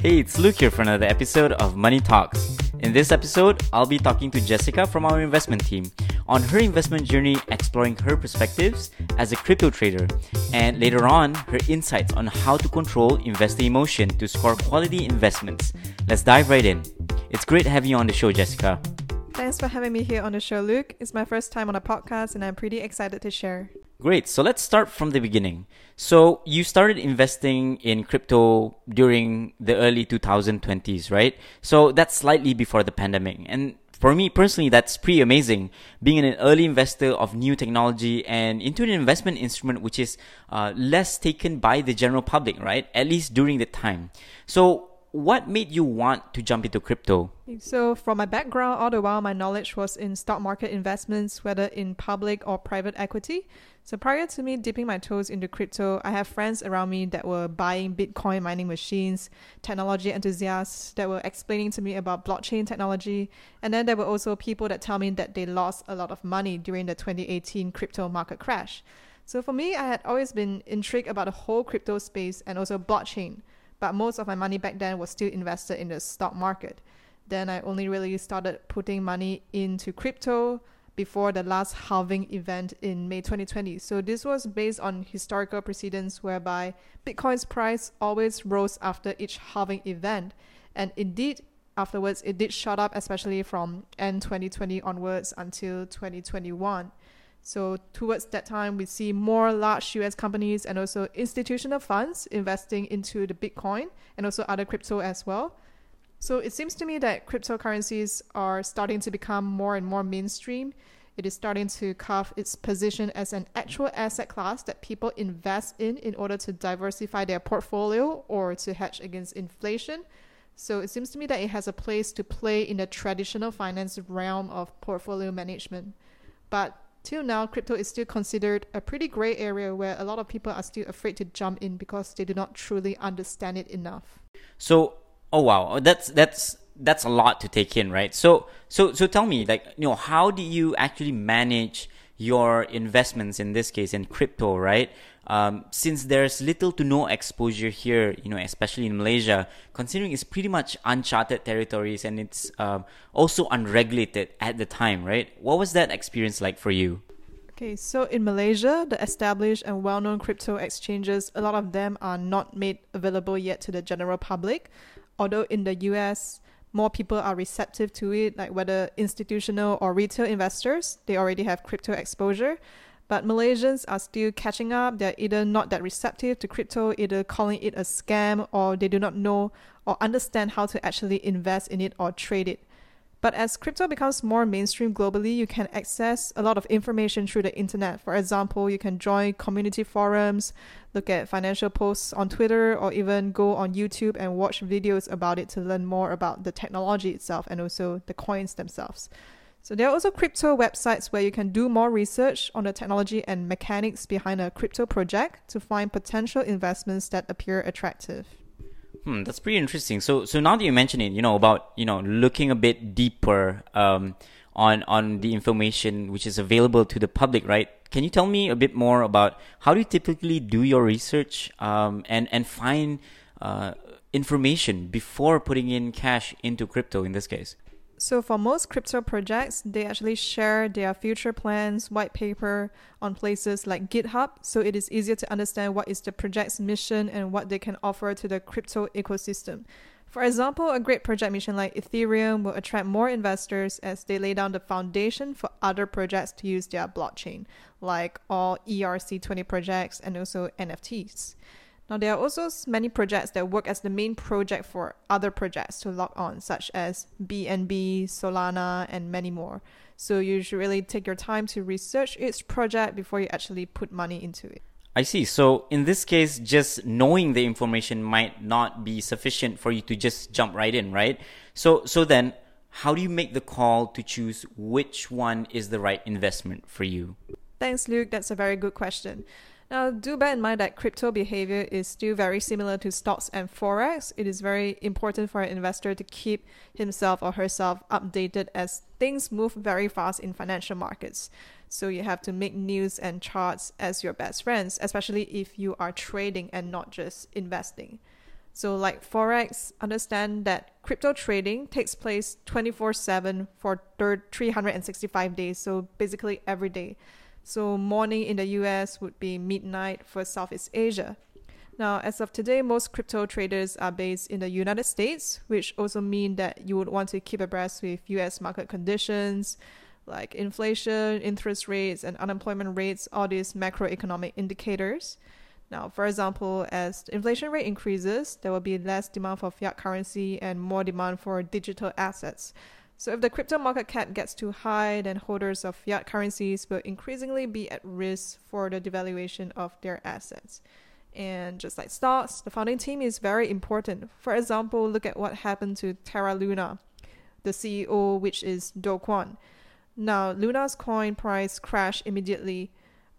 Hey, it's Luke here for another episode of Money Talks. In this episode, I'll be talking to Jessica from our investment team on her investment journey, exploring her perspectives as a crypto trader, and later on, her insights on how to control investor emotion to score quality investments. Let's dive right in. It's great having you on the show, Jessica. Thanks for having me here on the show, Luke. It's my first time on a podcast, and I'm pretty excited to share. Great. So let's start from the beginning. So you started investing in crypto during the early 2020s, right? So that's slightly before the pandemic. And for me personally, that's pretty amazing. Being an early investor of new technology and into an investment instrument which is uh, less taken by the general public, right? At least during the time. So what made you want to jump into crypto? So, from my background, all the while my knowledge was in stock market investments, whether in public or private equity. So, prior to me dipping my toes into crypto, I have friends around me that were buying Bitcoin mining machines, technology enthusiasts that were explaining to me about blockchain technology. And then there were also people that tell me that they lost a lot of money during the 2018 crypto market crash. So, for me, I had always been intrigued about the whole crypto space and also blockchain but most of my money back then was still invested in the stock market. Then I only really started putting money into crypto before the last halving event in May 2020. So this was based on historical precedents whereby Bitcoin's price always rose after each halving event. And indeed, afterwards, it did shot up, especially from end 2020 onwards until 2021. So towards that time, we see more large US companies and also institutional funds investing into the Bitcoin and also other crypto as well. So it seems to me that cryptocurrencies are starting to become more and more mainstream. It is starting to carve its position as an actual asset class that people invest in in order to diversify their portfolio or to hedge against inflation. So it seems to me that it has a place to play in the traditional finance realm of portfolio management. But till now, crypto is still considered a pretty gray area where a lot of people are still afraid to jump in because they do not truly understand it enough. So, oh wow, oh, that's that's that's a lot to take in, right? So, so so tell me, like, you know, how do you actually manage your investments in this case in crypto, right? Um, since there's little to no exposure here, you know, especially in Malaysia, considering it's pretty much uncharted territories and it's um, also unregulated at the time, right? What was that experience like for you? Okay, so in Malaysia, the established and well known crypto exchanges, a lot of them are not made available yet to the general public. Although in the US, more people are receptive to it, like whether institutional or retail investors, they already have crypto exposure. But Malaysians are still catching up. They're either not that receptive to crypto, either calling it a scam, or they do not know or understand how to actually invest in it or trade it. But as crypto becomes more mainstream globally, you can access a lot of information through the internet. For example, you can join community forums, look at financial posts on Twitter, or even go on YouTube and watch videos about it to learn more about the technology itself and also the coins themselves. So there are also crypto websites where you can do more research on the technology and mechanics behind a crypto project to find potential investments that appear attractive. Hmm, that's pretty interesting. So, so now that you mention it, you know about you know looking a bit deeper um, on on the information which is available to the public, right? Can you tell me a bit more about how do you typically do your research um, and and find uh, information before putting in cash into crypto in this case? So for most crypto projects, they actually share their future plans, white paper on places like GitHub, so it is easier to understand what is the project's mission and what they can offer to the crypto ecosystem. For example, a great project mission like Ethereum will attract more investors as they lay down the foundation for other projects to use their blockchain, like all ERC20 projects and also NFTs. Now, there are also many projects that work as the main project for other projects to log on, such as BNB, Solana, and many more. So you should really take your time to research each project before you actually put money into it. I see. So in this case, just knowing the information might not be sufficient for you to just jump right in, right? So so then how do you make the call to choose which one is the right investment for you? Thanks, Luke. That's a very good question. Now, do bear in mind that crypto behavior is still very similar to stocks and forex. It is very important for an investor to keep himself or herself updated as things move very fast in financial markets. So you have to make news and charts as your best friends, especially if you are trading and not just investing. So, like Forex, understand that crypto trading takes place 24 7 for 365 days. So, basically every day. So, morning in the US would be midnight for Southeast Asia. Now, as of today, most crypto traders are based in the United States, which also mean that you would want to keep abreast with US market conditions like inflation, interest rates, and unemployment rates, all these macroeconomic indicators. Now, for example, as the inflation rate increases, there will be less demand for fiat currency and more demand for digital assets. So, if the crypto market cap gets too high, then holders of fiat currencies will increasingly be at risk for the devaluation of their assets. And just like stocks, the founding team is very important. For example, look at what happened to Terra Luna, the CEO, which is Do Kwon. Now, Luna's coin price crashed immediately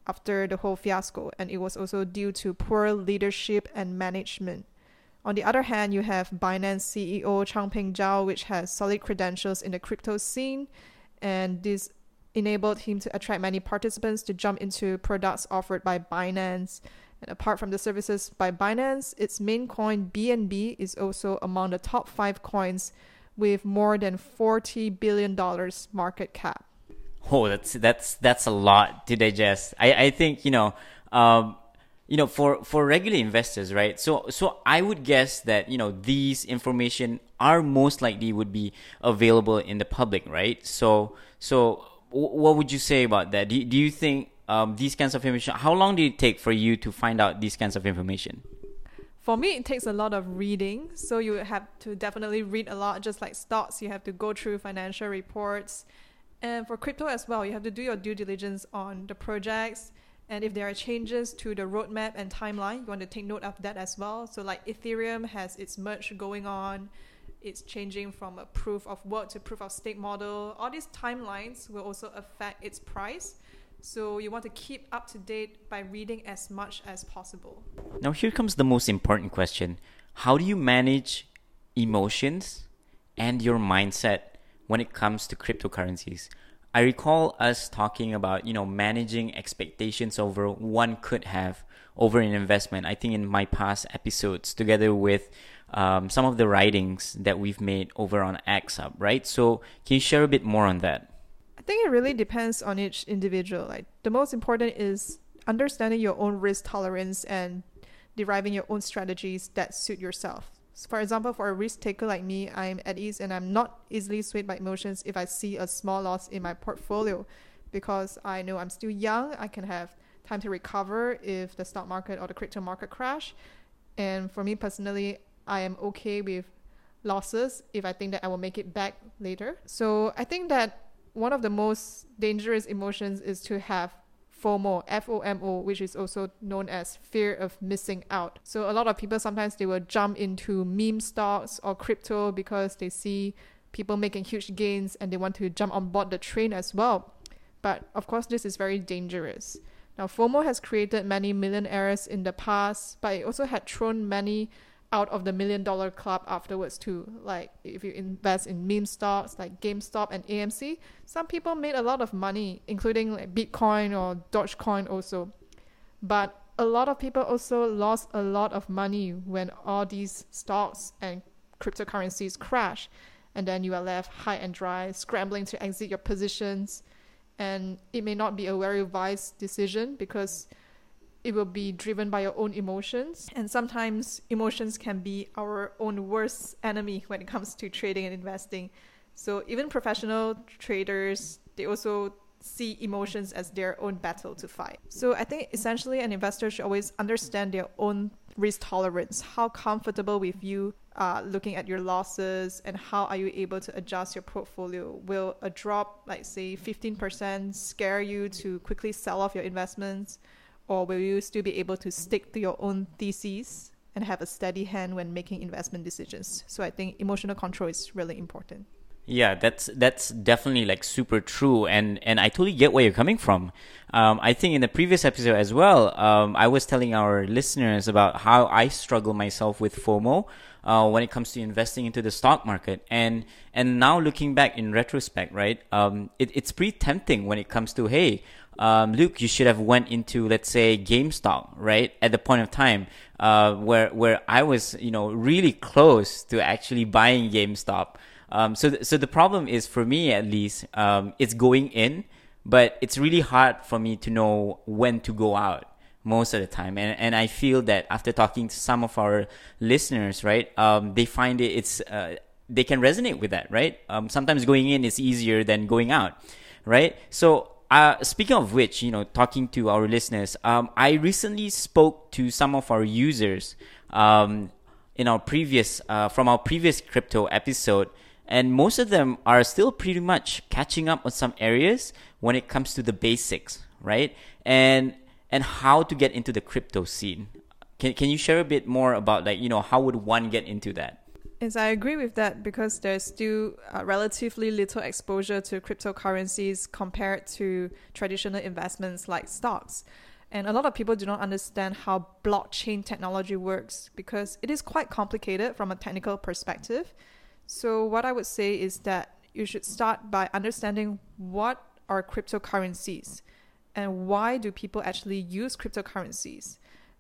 after the whole fiasco, and it was also due to poor leadership and management. On the other hand, you have Binance CEO Changpeng Zhao, which has solid credentials in the crypto scene, and this enabled him to attract many participants to jump into products offered by Binance. And apart from the services by Binance, its main coin BNB is also among the top five coins with more than $40 billion market cap. Oh, that's that's that's a lot to digest. I, I think you know, um, you know, for for regular investors, right? So so I would guess that you know these information are most likely would be available in the public, right? So so what would you say about that? Do do you think um, these kinds of information? How long did it take for you to find out these kinds of information? For me, it takes a lot of reading. So you have to definitely read a lot, just like stocks. You have to go through financial reports and for crypto as well, you have to do your due diligence on the projects. And if there are changes to the roadmap and timeline, you want to take note of that as well. So, like Ethereum has its merge going on, it's changing from a proof of work to proof of stake model. All these timelines will also affect its price. So you want to keep up to date by reading as much as possible. Now, here comes the most important question How do you manage emotions and your mindset when it comes to cryptocurrencies. I recall us talking about, you know, managing expectations over one could have over an investment. I think in my past episodes, together with um, some of the writings that we've made over on XHub, right? So, can you share a bit more on that? I think it really depends on each individual. Like the most important is understanding your own risk tolerance and deriving your own strategies that suit yourself. For example, for a risk taker like me, I'm at ease and I'm not easily swayed by emotions if I see a small loss in my portfolio because I know I'm still young, I can have time to recover if the stock market or the crypto market crash. And for me personally, I am okay with losses if I think that I will make it back later. So I think that one of the most dangerous emotions is to have FOMO, F-O-M-O, which is also known as fear of missing out. So a lot of people sometimes they will jump into meme stocks or crypto because they see people making huge gains and they want to jump on board the train as well. But of course, this is very dangerous. Now, FOMO has created many millionaires in the past, but it also had thrown many out of the million dollar club afterwards too. Like if you invest in meme stocks like GameStop and AMC, some people made a lot of money, including like Bitcoin or Dogecoin also. But a lot of people also lost a lot of money when all these stocks and cryptocurrencies crash. And then you are left high and dry, scrambling to exit your positions. And it may not be a very wise decision because it will be driven by your own emotions. And sometimes emotions can be our own worst enemy when it comes to trading and investing. So even professional traders, they also see emotions as their own battle to fight. So I think essentially an investor should always understand their own risk tolerance. How comfortable with you uh, looking at your losses and how are you able to adjust your portfolio? Will a drop, like say 15%, scare you to quickly sell off your investments? Or will you still be able to stick to your own theses and have a steady hand when making investment decisions? So I think emotional control is really important. Yeah, that's that's definitely like super true, and and I totally get where you're coming from. Um, I think in the previous episode as well, um, I was telling our listeners about how I struggle myself with FOMO uh, when it comes to investing into the stock market, and and now looking back in retrospect, right? Um, it, it's pretty tempting when it comes to hey, um, Luke, you should have went into let's say GameStop, right? At the point of time uh, where where I was, you know, really close to actually buying GameStop. Um, so th- so the problem is for me at least, um, it's going in, but it's really hard for me to know when to go out most of the time. And and I feel that after talking to some of our listeners, right, um, they find it it's uh, they can resonate with that, right? Um, sometimes going in is easier than going out, right? So uh, speaking of which, you know, talking to our listeners, um, I recently spoke to some of our users um, in our previous uh, from our previous crypto episode, and most of them are still pretty much catching up on some areas when it comes to the basics, right? And and how to get into the crypto scene. Can can you share a bit more about like you know how would one get into that? Yes, I agree with that because there's still uh, relatively little exposure to cryptocurrencies compared to traditional investments like stocks. And a lot of people do not understand how blockchain technology works because it is quite complicated from a technical perspective. So, what I would say is that you should start by understanding what are cryptocurrencies and why do people actually use cryptocurrencies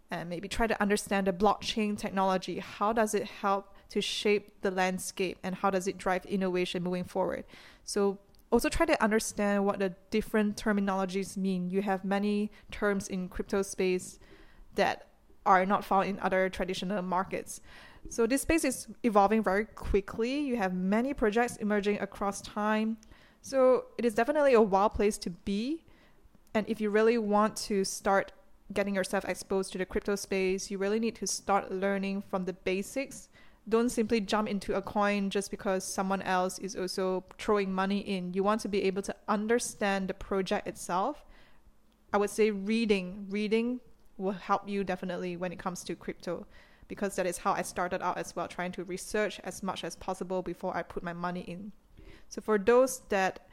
and maybe try to understand the blockchain technology how does it help to shape the landscape and how does it drive innovation moving forward. So also try to understand what the different terminologies mean. You have many terms in crypto space that are not found in other traditional markets. So this space is evolving very quickly. You have many projects emerging across time. So it is definitely a wild place to be. And if you really want to start getting yourself exposed to the crypto space, you really need to start learning from the basics. Don't simply jump into a coin just because someone else is also throwing money in. You want to be able to understand the project itself. I would say reading, reading will help you definitely when it comes to crypto because that is how I started out as well, trying to research as much as possible before I put my money in. So for those that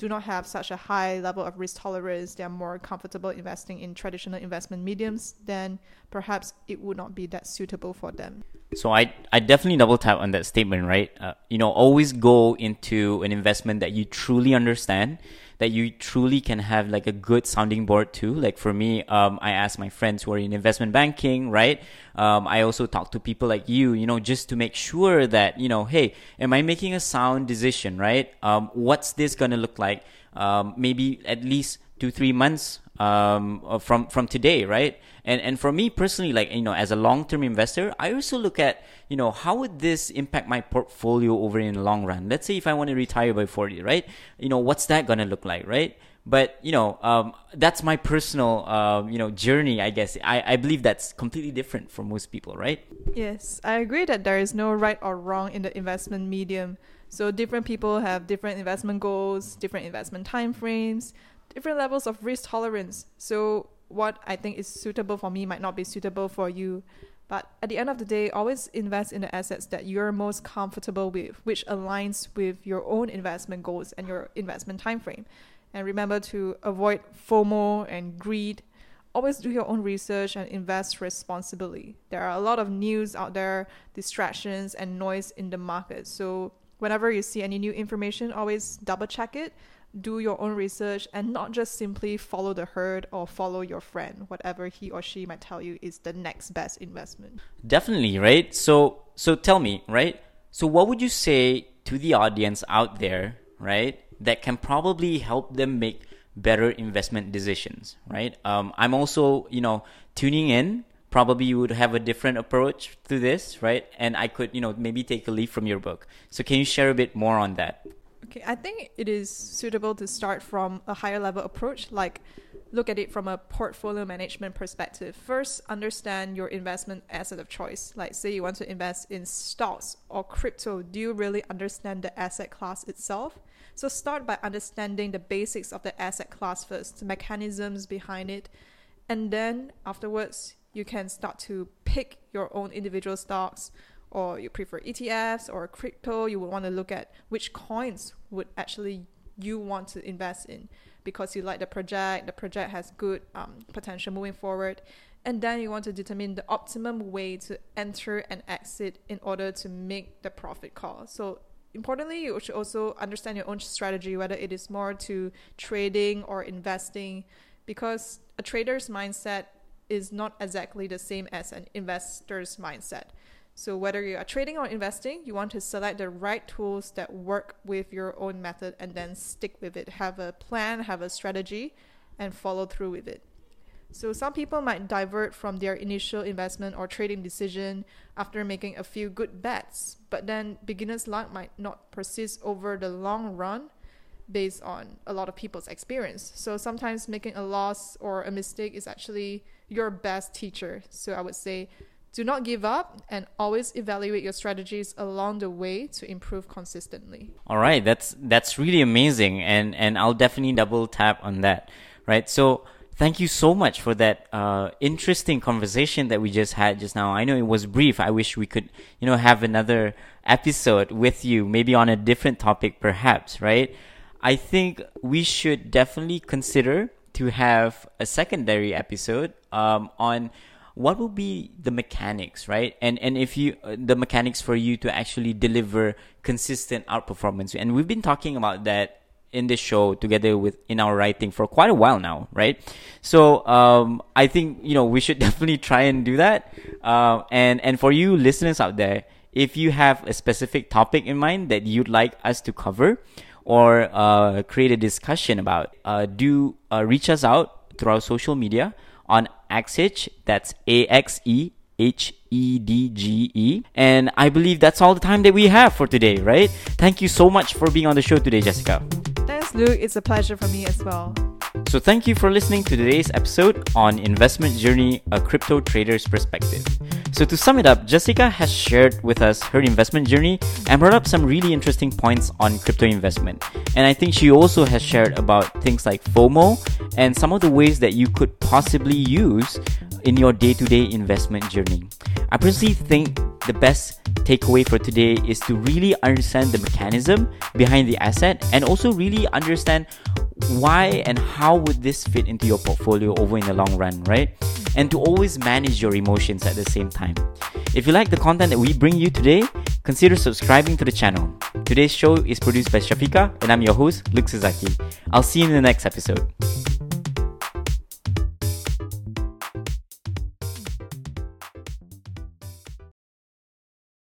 do not have such a high level of risk tolerance, they are more comfortable investing in traditional investment mediums, then perhaps it would not be that suitable for them. So I I definitely double tap on that statement, right? Uh, you know, always go into an investment that you truly understand that you truly can have like a good sounding board too. Like for me, um, I ask my friends who are in investment banking, right? Um, I also talk to people like you, you know, just to make sure that, you know, hey, am I making a sound decision, right? Um, what's this going to look like? Um, maybe at least two, three months um, uh, from from today, right? And and for me personally, like you know, as a long term investor, I also look at you know how would this impact my portfolio over in the long run. Let's say if I want to retire by forty, right? You know, what's that gonna look like, right? But you know, um, that's my personal uh, you know journey. I guess I I believe that's completely different for most people, right? Yes, I agree that there is no right or wrong in the investment medium. So different people have different investment goals, different investment time frames different levels of risk tolerance. So what I think is suitable for me might not be suitable for you. But at the end of the day, always invest in the assets that you're most comfortable with, which aligns with your own investment goals and your investment time frame. And remember to avoid FOMO and greed. Always do your own research and invest responsibly. There are a lot of news out there, distractions, and noise in the market. So, whenever you see any new information, always double check it do your own research and not just simply follow the herd or follow your friend whatever he or she might tell you is the next best investment. Definitely right? So so tell me right? So what would you say to the audience out there right that can probably help them make better investment decisions right? Um, i'm also you know tuning in. Probably you would have a different approach to this right? And i could you know maybe take a leaf from your book. So can you share a bit more on that Okay, I think it is suitable to start from a higher level approach, like look at it from a portfolio management perspective. First, understand your investment asset of choice. Like, say you want to invest in stocks or crypto, do you really understand the asset class itself? So, start by understanding the basics of the asset class first, the mechanisms behind it, and then afterwards, you can start to pick your own individual stocks or you prefer ETFs or crypto, you would want to look at which coins would actually you want to invest in because you like the project, the project has good um, potential moving forward, and then you want to determine the optimum way to enter and exit in order to make the profit call. So importantly, you should also understand your own strategy, whether it is more to trading or investing, because a trader's mindset is not exactly the same as an investor's mindset. So, whether you are trading or investing, you want to select the right tools that work with your own method and then stick with it. Have a plan, have a strategy, and follow through with it. So, some people might divert from their initial investment or trading decision after making a few good bets, but then beginner's luck might not persist over the long run based on a lot of people's experience. So, sometimes making a loss or a mistake is actually your best teacher. So, I would say do not give up and always evaluate your strategies along the way to improve consistently. All right, that's that's really amazing and and I'll definitely double tap on that. Right? So thank you so much for that uh, interesting conversation that we just had just now. I know it was brief. I wish we could, you know, have another episode with you, maybe on a different topic perhaps, right? I think we should definitely consider to have a secondary episode um, on what will be the mechanics, right? And and if you uh, the mechanics for you to actually deliver consistent outperformance, and we've been talking about that in this show together with in our writing for quite a while now, right? So um, I think you know we should definitely try and do that. Uh, and and for you listeners out there, if you have a specific topic in mind that you'd like us to cover or uh, create a discussion about, uh, do uh, reach us out through our social media on AxeHedge. That's A X E H E D G E. And I believe that's all the time that we have for today, right? Thank you so much for being on the show today, Jessica. Thanks, Luke. It's a pleasure for me as well. So, thank you for listening to today's episode on Investment Journey, a crypto trader's perspective. So, to sum it up, Jessica has shared with us her investment journey and brought up some really interesting points on crypto investment. And I think she also has shared about things like FOMO and some of the ways that you could possibly use in your day to day investment journey. I personally think the best takeaway for today is to really understand the mechanism behind the asset and also really understand why and how would this fit into your portfolio over in the long run, right? And to always manage your emotions at the same time. If you like the content that we bring you today, consider subscribing to the channel. Today's show is produced by Shafika and I'm your host, Luke Suzaki. I'll see you in the next episode.